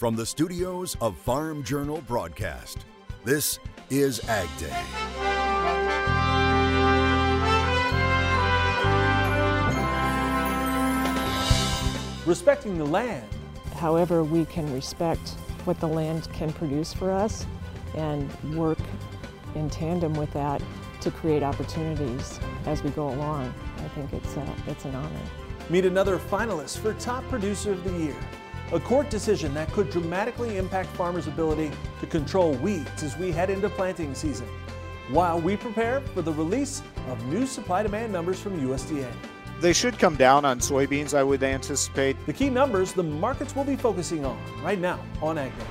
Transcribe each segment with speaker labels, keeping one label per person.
Speaker 1: From the studios of Farm Journal Broadcast, this is Ag Day.
Speaker 2: Respecting the land.
Speaker 3: However, we can respect what the land can produce for us and work in tandem with that to create opportunities as we go along. I think it's, a, it's an honor.
Speaker 2: Meet another finalist for Top Producer of the Year. A court decision that could dramatically impact farmers' ability to control weeds as we head into planting season, while we prepare for the release of new supply demand numbers from USDA.
Speaker 4: They should come down on soybeans, I would anticipate.
Speaker 2: The key numbers the markets will be focusing on right now on Ag Day.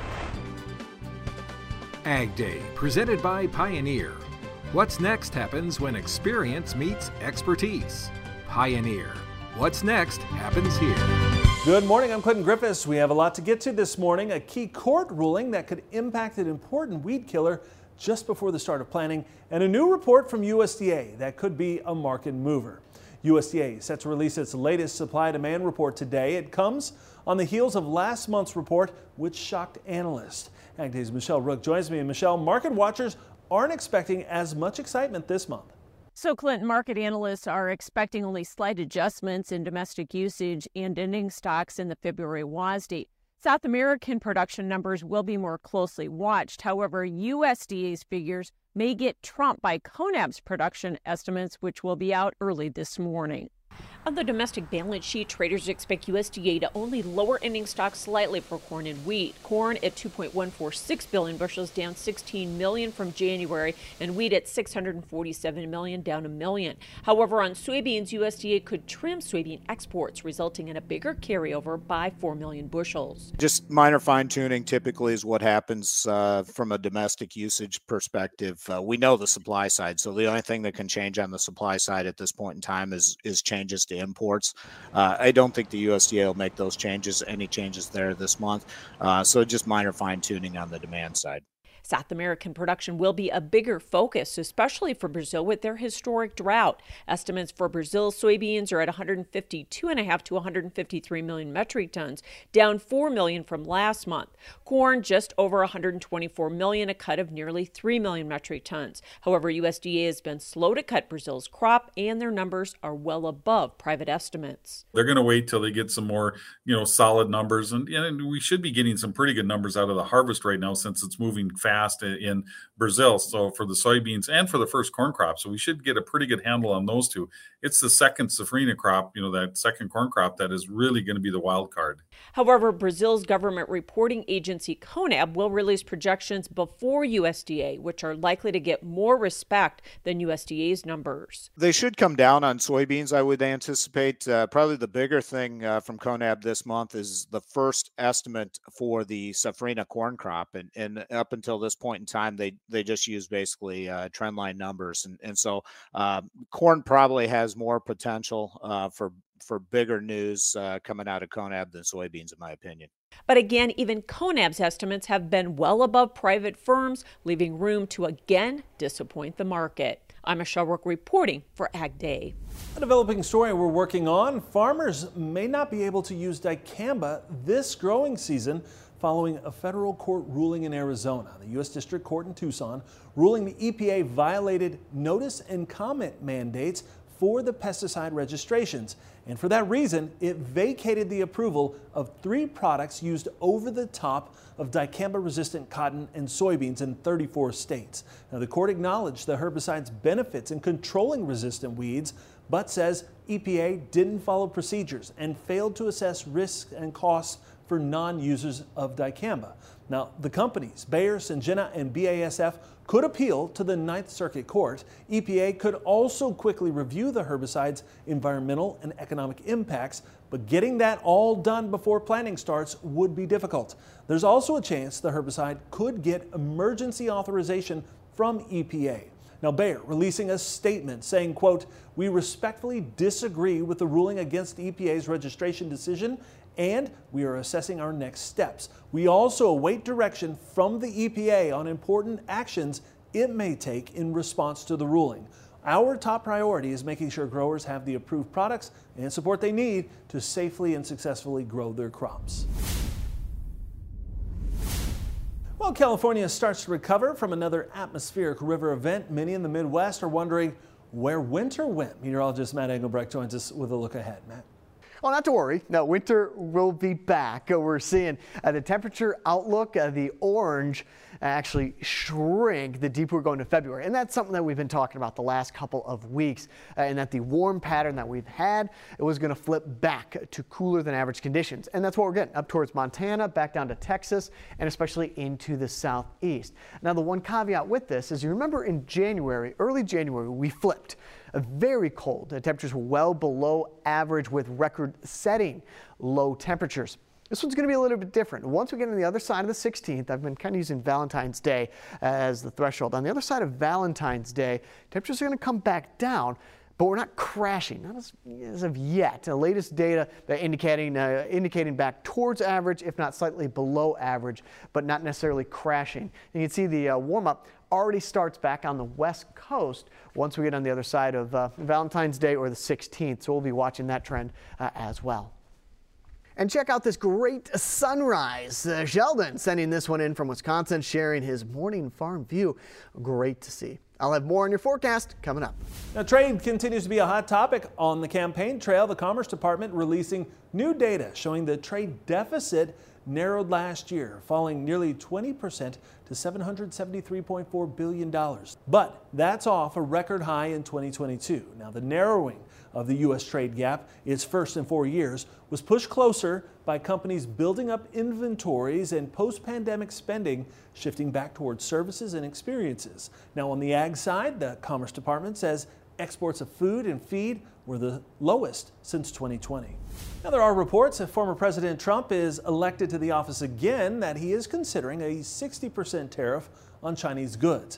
Speaker 5: Ag Day, presented by Pioneer. What's next happens when experience meets expertise. Pioneer. What's next happens here.
Speaker 2: Good morning, I'm Clinton Griffiths. We have a lot to get to this morning. A key court ruling that could impact an important weed killer just before the start of planting, and a new report from USDA that could be a market mover. USDA set to release its latest supply demand report today. It comes on the heels of last month's report, which shocked analysts. AgDay's Michelle Rook joins me. And Michelle, market watchers aren't expecting as much excitement this month.
Speaker 6: So, Clinton, market analysts are expecting only slight adjustments in domestic usage and ending stocks in the February WASDE. South American production numbers will be more closely watched. However, USDA's figures may get trumped by CONAB's production estimates, which will be out early this morning. On the domestic balance sheet, traders expect USDA to only lower ending stocks slightly for corn and wheat. Corn at 2.146 billion bushels, down 16 million from January, and wheat at 647 million, down a million. However, on soybeans, USDA could trim soybean exports, resulting in a bigger carryover by 4 million bushels.
Speaker 4: Just minor fine tuning typically is what happens uh, from a domestic usage perspective. Uh, we know the supply side, so the only thing that can change on the supply side at this point in time is is changes to imports. Uh, I don't think the USDA will make those changes, any changes there this month. Uh, so just minor fine tuning on the demand side.
Speaker 6: South American production will be a bigger focus, especially for Brazil with their historic drought. Estimates for Brazil soybeans are at 152.5 to 153 million metric tons, down 4 million from last month. Corn just over 124 million, a cut of nearly 3 million metric tons. However, USDA has been slow to cut Brazil's crop, and their numbers are well above private estimates.
Speaker 7: They're going to wait till they get some more, you know, solid numbers, and, and we should be getting some pretty good numbers out of the harvest right now since it's moving fast fast in Brazil. So for the soybeans and for the first corn crop, so we should get a pretty good handle on those two. It's the second safrinha crop, you know, that second corn crop that is really going to be the wild card.
Speaker 6: However, Brazil's government reporting agency CONAB will release projections before USDA, which are likely to get more respect than USDA's numbers.
Speaker 4: They should come down on soybeans, I would anticipate. Uh, probably the bigger thing uh, from CONAB this month is the first estimate for the safrinha corn crop, and, and up until this point in time, they they just use basically uh, trend line numbers, and and so uh, corn probably has more potential uh, for for bigger news uh, coming out of CONAB than soybeans, in my opinion.
Speaker 6: But again, even CONAB's estimates have been well above private firms, leaving room to again disappoint the market. I'm Michelle Rook reporting for Ag Day.
Speaker 2: A developing story we're working on farmers may not be able to use dicamba this growing season following a federal court ruling in Arizona. The U.S. District Court in Tucson ruling the EPA violated notice and comment mandates for the pesticide registrations. And for that reason, it vacated the approval of three products used over the top of dicamba resistant cotton and soybeans in 34 states. Now, the court acknowledged the herbicide's benefits in controlling resistant weeds, but says EPA didn't follow procedures and failed to assess risks and costs for non-users of dicamba. Now, the companies, Bayer, Syngenta, and BASF, could appeal to the Ninth Circuit Court. EPA could also quickly review the herbicide's environmental and economic impacts, but getting that all done before planting starts would be difficult. There's also a chance the herbicide could get emergency authorization from EPA. Now, Bayer releasing a statement saying, quote, we respectfully disagree with the ruling against EPA's registration decision and we are assessing our next steps. We also await direction from the EPA on important actions it may take in response to the ruling. Our top priority is making sure growers have the approved products and support they need to safely and successfully grow their crops. While California starts to recover from another atmospheric river event, many in the Midwest are wondering where winter went. Meteorologist Matt Engelbrecht joins us with a look ahead. Matt.
Speaker 8: Well, not to worry. No, winter will be back. We're seeing uh, the temperature outlook, uh, the orange actually shrink the deeper we're going to February. And that's something that we've been talking about the last couple of weeks, uh, and that the warm pattern that we've had, it was going to flip back to cooler than average conditions. And that's what we're getting up towards Montana, back down to Texas, and especially into the southeast. Now, the one caveat with this is you remember in January, early January, we flipped. Very cold. The temperatures well below average with record setting low temperatures. This one's going to be a little bit different. Once we get on the other side of the 16th, I've been kind of using Valentine's Day as the threshold. On the other side of Valentine's Day, temperatures are going to come back down, but we're not crashing, not as, as of yet. The latest data indicating, uh, indicating back towards average, if not slightly below average, but not necessarily crashing. And you can see the uh, warm up already starts back on the west coast once we get on the other side of uh, Valentine's Day or the 16th. So we'll be watching that trend uh, as well. And check out this great sunrise. Uh, Sheldon sending this one in from Wisconsin, sharing his morning farm view. Great to see. I'll have more on your forecast coming up.
Speaker 2: Now, trade continues to be a hot topic on the campaign trail. The Commerce Department releasing new data showing the trade deficit narrowed last year, falling nearly 20% to $773.4 billion. But that's off a record high in 2022. Now, the narrowing of the U.S. trade gap, its first in four years, was pushed closer by companies building up inventories and post pandemic spending shifting back towards services and experiences. Now, on the ag side, the Commerce Department says exports of food and feed were the lowest since 2020. Now, there are reports that former President Trump is elected to the office again that he is considering a 60% tariff on Chinese goods.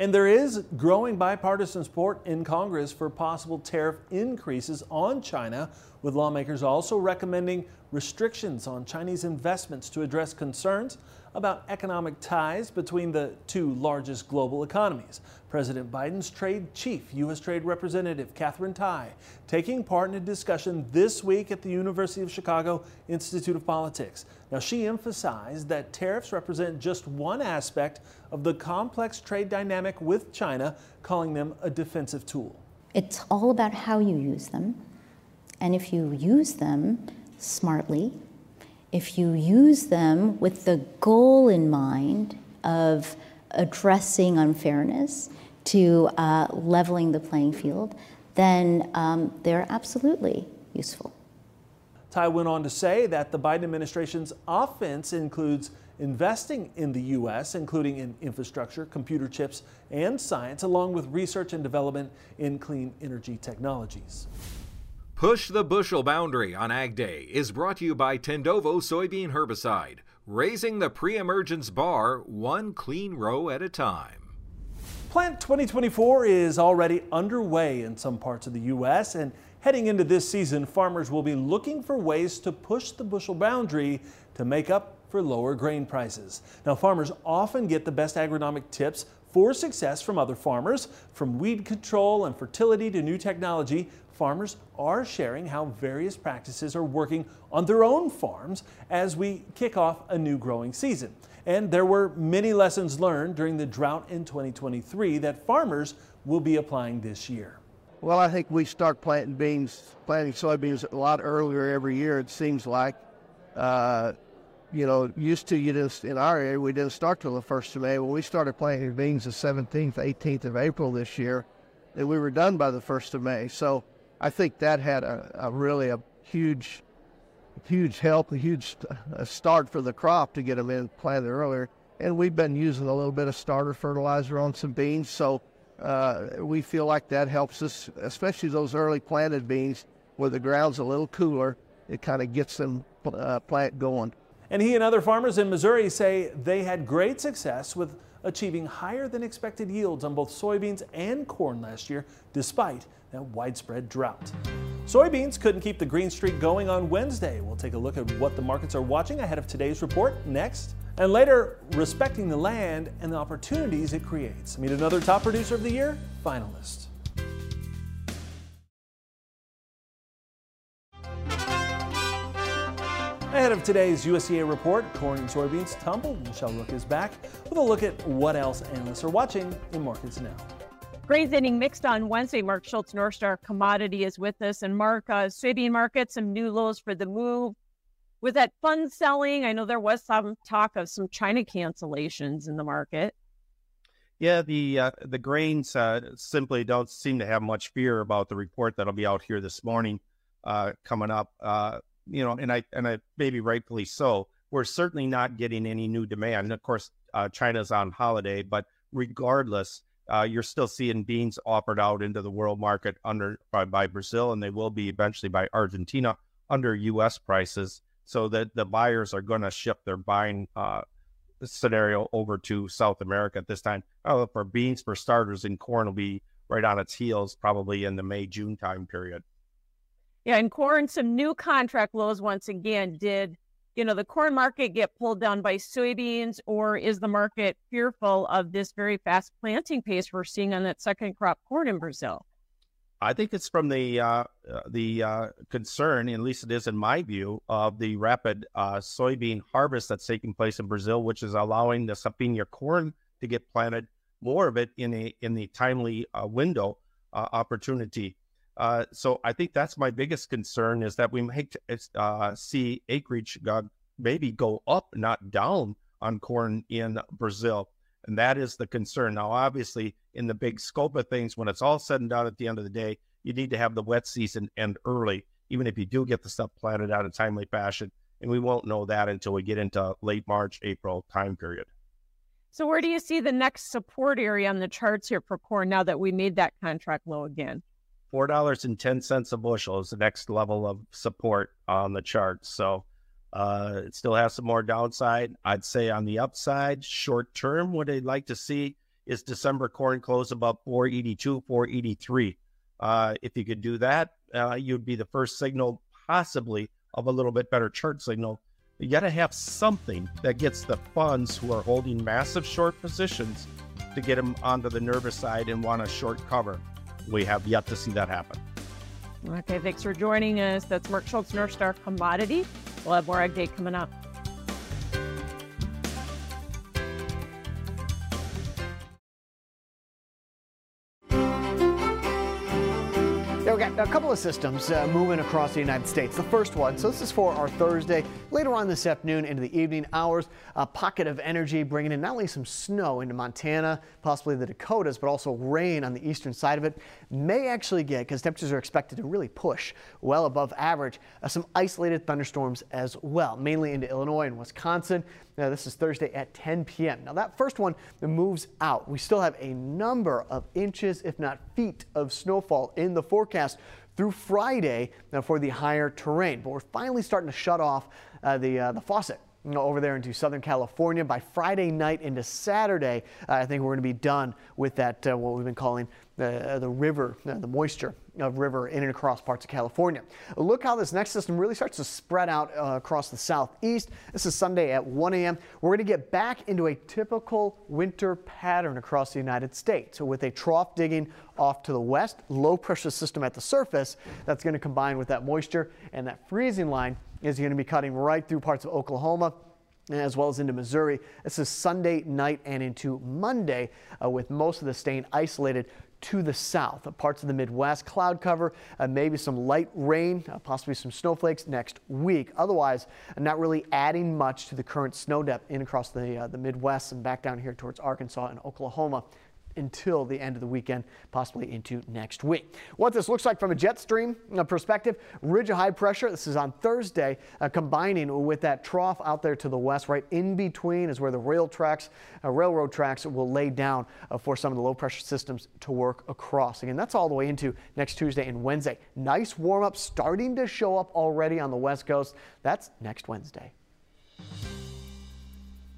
Speaker 2: And there is growing bipartisan support in Congress for possible tariff increases on China, with lawmakers also recommending restrictions on Chinese investments to address concerns about economic ties between the two largest global economies. President Biden's trade chief, U.S. Trade Representative Katherine Tai, taking part in a discussion this week at the University of Chicago Institute of Politics. Now, she emphasized that tariffs represent just one aspect of the complex trade dynamic with China, calling them a defensive tool.
Speaker 9: It's all about how you use them. And if you use them smartly, if you use them with the goal in mind of addressing unfairness to uh, leveling the playing field, then um, they're absolutely useful.
Speaker 2: Tai went on to say that the Biden administration's offense includes investing in the U.S., including in infrastructure, computer chips, and science, along with research and development in clean energy technologies.
Speaker 5: Push the Bushel Boundary on Ag Day is brought to you by Tendovo Soybean Herbicide, raising the pre emergence bar one clean row at a time.
Speaker 2: Plant 2024 is already underway in some parts of the U.S., and heading into this season, farmers will be looking for ways to push the bushel boundary to make up for lower grain prices. Now, farmers often get the best agronomic tips for success from other farmers, from weed control and fertility to new technology farmers are sharing how various practices are working on their own farms as we kick off a new growing season. And there were many lessons learned during the drought in 2023 that farmers will be applying this year.
Speaker 10: Well, I think we start planting beans, planting soybeans a lot earlier every year, it seems like. Uh, you know, used to you just in our area, we didn't start till the first of May. Well, we started planting beans the 17th, 18th of April this year, and we were done by the first of May. So I think that had a, a really a huge, huge help, a huge a start for the crop to get them in planted earlier. And we've been using a little bit of starter fertilizer on some beans, so uh, we feel like that helps us, especially those early planted beans where the ground's a little cooler. It kind of gets them uh, plant going.
Speaker 2: And he and other farmers in Missouri say they had great success with achieving higher than expected yields on both soybeans and corn last year, despite that widespread drought. Soybeans couldn't keep the green streak going on Wednesday. We'll take a look at what the markets are watching ahead of today's report next. And later, respecting the land and the opportunities it creates. Meet another top producer of the year finalist. Ahead of today's USDA report, corn and soybeans tumbled. Michelle Rook is back with a look at what else analysts are watching in markets now.
Speaker 6: Grains ending mixed on Wednesday. Mark Schultz, North Star Commodity, is with us. And Mark, uh, soybean market, some new lows for the move. With that fund selling, I know there was some talk of some China cancellations in the market.
Speaker 11: Yeah, the uh, the grains uh, simply don't seem to have much fear about the report that'll be out here this morning, uh, coming up. You know, and I and I maybe rightfully so. We're certainly not getting any new demand. Of course, uh, China's on holiday, but regardless, uh, you're still seeing beans offered out into the world market under by, by, Brazil, and they will be eventually by Argentina under U.S. prices. So that the buyers are going to shift their buying uh, scenario over to South America at this time. Oh, for beans, for starters, and corn will be right on its heels, probably in the May June time period.
Speaker 6: Yeah, and corn, some new contract lows once again. Did you know the corn market get pulled down by soybeans, or is the market fearful of this very fast planting pace we're seeing on that second crop corn in Brazil?
Speaker 11: I think it's from the uh, uh, the uh, concern, at least it is in my view, of the rapid uh, soybean harvest that's taking place in Brazil, which is allowing the safrinha corn to get planted more of it in a in the timely uh, window uh, so I think that's my biggest concern is that we might see acreage maybe go up, not down, on corn in Brazil. And that is the concern. Now, obviously, in the big scope of things, when it's all said and done at the end of the day, you need to have the wet season end early, even if you do get the stuff planted out in timely fashion. And we won't know that until we get into late March, April time period.
Speaker 6: So, where do you see the next support area on the charts here for corn now that we made that contract low again?
Speaker 11: $4.10 a bushel is the next level of support on the chart. So, uh, it still has some more downside. I'd say on the upside, short term, what I'd like to see is December corn close above 482, 483. Uh, if you could do that, uh, you'd be the first signal, possibly, of a little bit better chart signal. You got to have something that gets the funds who are holding massive short positions to get them onto the nervous side and want a short cover. We have yet to see that happen.
Speaker 6: Okay, thanks for joining us. That's Mark Schultz, North Star Commodity. We'll have more Ag Day coming up.
Speaker 8: Systems uh, moving across the United States. The first one, so this is for our Thursday, later on this afternoon into the evening hours, a pocket of energy bringing in not only some snow into Montana, possibly the Dakotas, but also rain on the eastern side of it. May actually get, because temperatures are expected to really push well above average, uh, some isolated thunderstorms as well, mainly into Illinois and Wisconsin. Now, this is Thursday at 10 p.m. Now, that first one moves out. We still have a number of inches, if not feet, of snowfall in the forecast through Friday for the higher terrain. But we're finally starting to shut off uh, the, uh, the faucet over there into Southern California. By Friday night into Saturday, uh, I think we're going to be done with that, uh, what we've been calling the, uh, the river, the moisture of river in and across parts of California. Look how this next system really starts to spread out uh, across the southeast. This is Sunday at 1 a.m. We're going to get back into a typical winter pattern across the United States. So with a trough digging off to the west, low pressure system at the surface, that's going to combine with that moisture and that freezing line is going to be cutting right through parts of Oklahoma as well as into Missouri. This is Sunday night and into Monday, uh, with most of the stain isolated to the south. Parts of the Midwest, cloud cover, uh, maybe some light rain, uh, possibly some snowflakes next week. Otherwise, not really adding much to the current snow depth in across the, uh, the Midwest and back down here towards Arkansas and Oklahoma until the end of the weekend, possibly into next week. What this looks like from a jet stream uh, perspective, ridge of high pressure. This is on Thursday, uh, combining with that trough out there to the west, right in between is where the rail tracks, uh, railroad tracks will lay down uh, for some of the low pressure systems to work across. Again, that's all the way into next Tuesday and Wednesday. Nice warm up starting to show up already on the west coast. That's next Wednesday.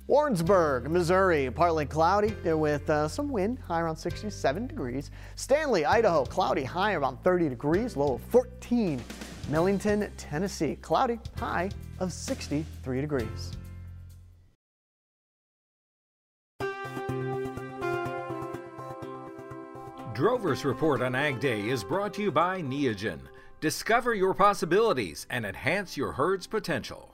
Speaker 8: Warrensburg, Missouri, partly cloudy with uh, some wind, high around 67 degrees. Stanley, Idaho, cloudy, high around 30 degrees, low of 14. Millington, Tennessee, cloudy, high of 63 degrees.
Speaker 5: Drover's Report on Ag Day is brought to you by Neogen. Discover your possibilities and enhance your herd's potential.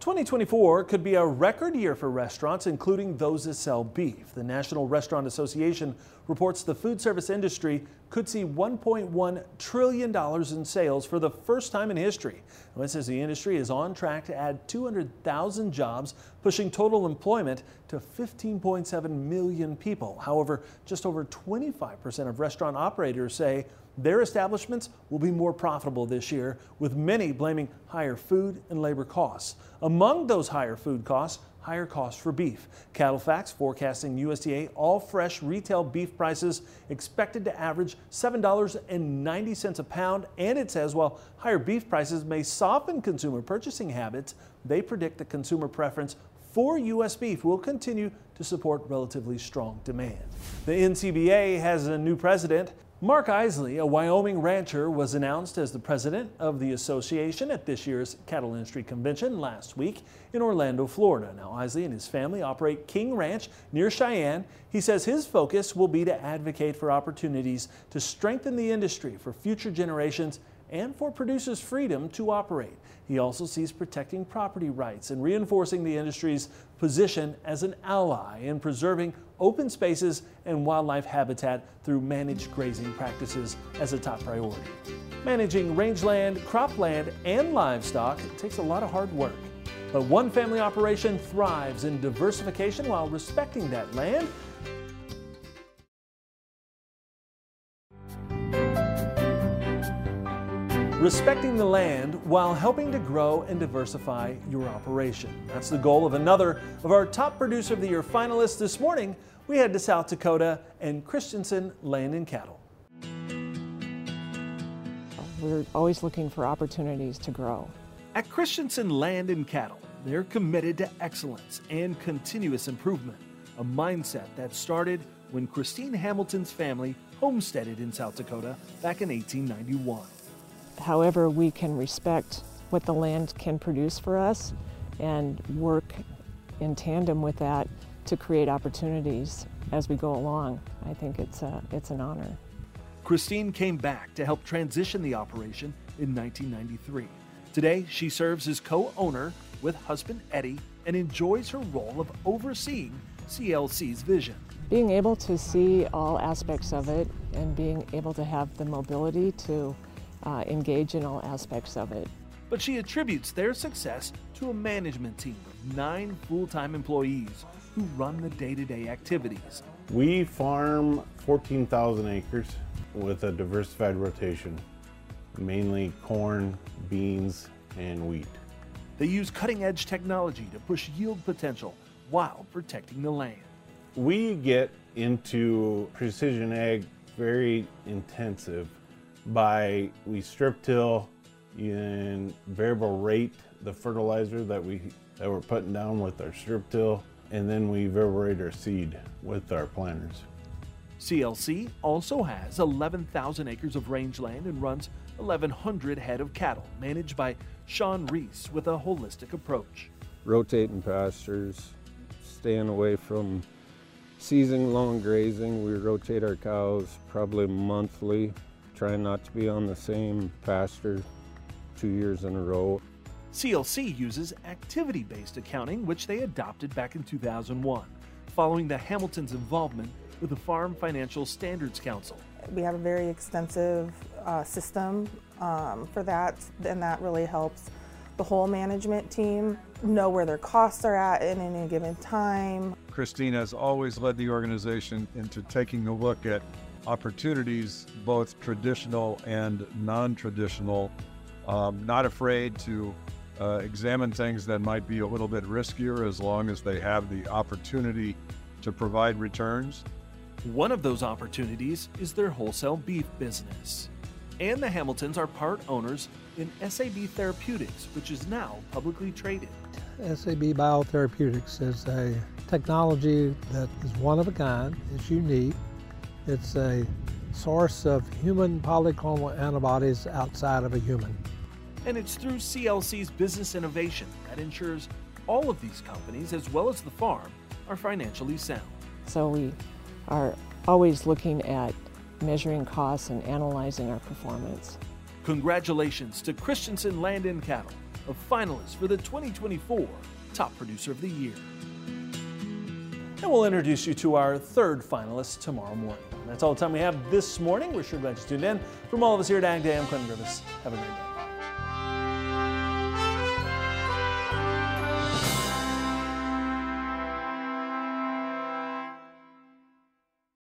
Speaker 2: 2024 could be a record year for restaurants, including those that sell beef. The National Restaurant Association reports the food service industry could see $1.1 trillion in sales for the first time in history. And it says the industry is on track to add 200,000 jobs, pushing total employment to 15.7 million people. However, just over 25% of restaurant operators say their establishments will be more profitable this year, with many blaming higher food and labor costs. Among those higher food costs, higher costs for beef. CattleFax forecasting USDA all fresh retail beef prices expected to average $7.90 a pound. And it says while higher beef prices may soften consumer purchasing habits, they predict the consumer preference for U.S. beef will continue to support relatively strong demand. The NCBA has a new president. Mark Eisele, a Wyoming rancher, was announced as the president of the association at this year's cattle industry convention last week in Orlando, Florida. Now, Eisele and his family operate King Ranch near Cheyenne. He says his focus will be to advocate for opportunities to strengthen the industry for future generations and for producers' freedom to operate. He also sees protecting property rights and reinforcing the industry's position as an ally in preserving open spaces and wildlife habitat through managed grazing practices as a top priority. Managing rangeland, cropland, and livestock takes a lot of hard work. But one family operation thrives in diversification while respecting that land respecting the land while helping to grow and diversify your operation. That's the goal of another of our top producer of the year finalists this morning. We head to South Dakota and Christensen Land and Cattle.
Speaker 3: We're always looking for opportunities to grow.
Speaker 2: At Christensen Land and Cattle, they're committed to excellence and continuous improvement, a mindset that started when Christine Hamilton's family homesteaded in South Dakota back in 1891
Speaker 3: however we can respect what the land can produce for us and work in tandem with that to create opportunities as we go along. I think it's, a, it's an honor.
Speaker 2: Christine came back to help transition the operation in 1993. Today, she serves as co owner with husband Eddie and enjoys her role of overseeing CLC's vision.
Speaker 3: Being able to see all aspects of it and being able to have the mobility to uh, engage in all aspects of it.
Speaker 2: But she attributes their success to a management team of nine full time employees who run the day to day activities.
Speaker 12: We farm 14,000 acres with a diversified rotation, mainly corn, beans, and wheat.
Speaker 2: They use cutting edge technology to push yield potential while protecting the land.
Speaker 12: We get into precision ag very intensive by we strip till and variable rate the fertilizer that we that we're putting down with our strip till and then we variable rate our seed with our planters.
Speaker 2: CLC also has 11,000 acres of rangeland and runs 1,100 head of cattle managed by Sean Reese with a holistic approach.
Speaker 13: Rotating pastures, staying away from season long grazing. We rotate our cows probably monthly trying not to be on the same pasture two years in a row.
Speaker 2: CLC uses activity based accounting, which they adopted back in 2001, following the Hamiltons' involvement with the Farm Financial Standards Council.
Speaker 14: We have a very extensive uh, system um, for that, and that really helps the whole management team know where their costs are at in any given time.
Speaker 15: Christina has always led the organization into taking a look at opportunities, both traditional and non traditional. Um, not afraid to uh, examine things that might be a little bit riskier as long as they have the opportunity to provide returns.
Speaker 2: One of those opportunities is their wholesale beef business. And the Hamiltons are part owners in SAB Therapeutics, which is now publicly traded.
Speaker 16: SAB Biotherapeutics is a technology that is one of a kind, it's unique, it's a source of human polyclonal antibodies outside of a human.
Speaker 2: And it's through CLC's business innovation that ensures all of these companies, as well as the farm, are financially sound.
Speaker 3: So we are always looking at measuring costs and analyzing our performance.
Speaker 2: Congratulations to Christensen Land and Cattle a finalist for the 2024 Top Producer of the Year. And we'll introduce you to our third finalist tomorrow morning. That's all the time we have this morning. We're sure glad you tuned in. From all of us here at Ag Day, I'm Clinton Griffiths. Have a great day.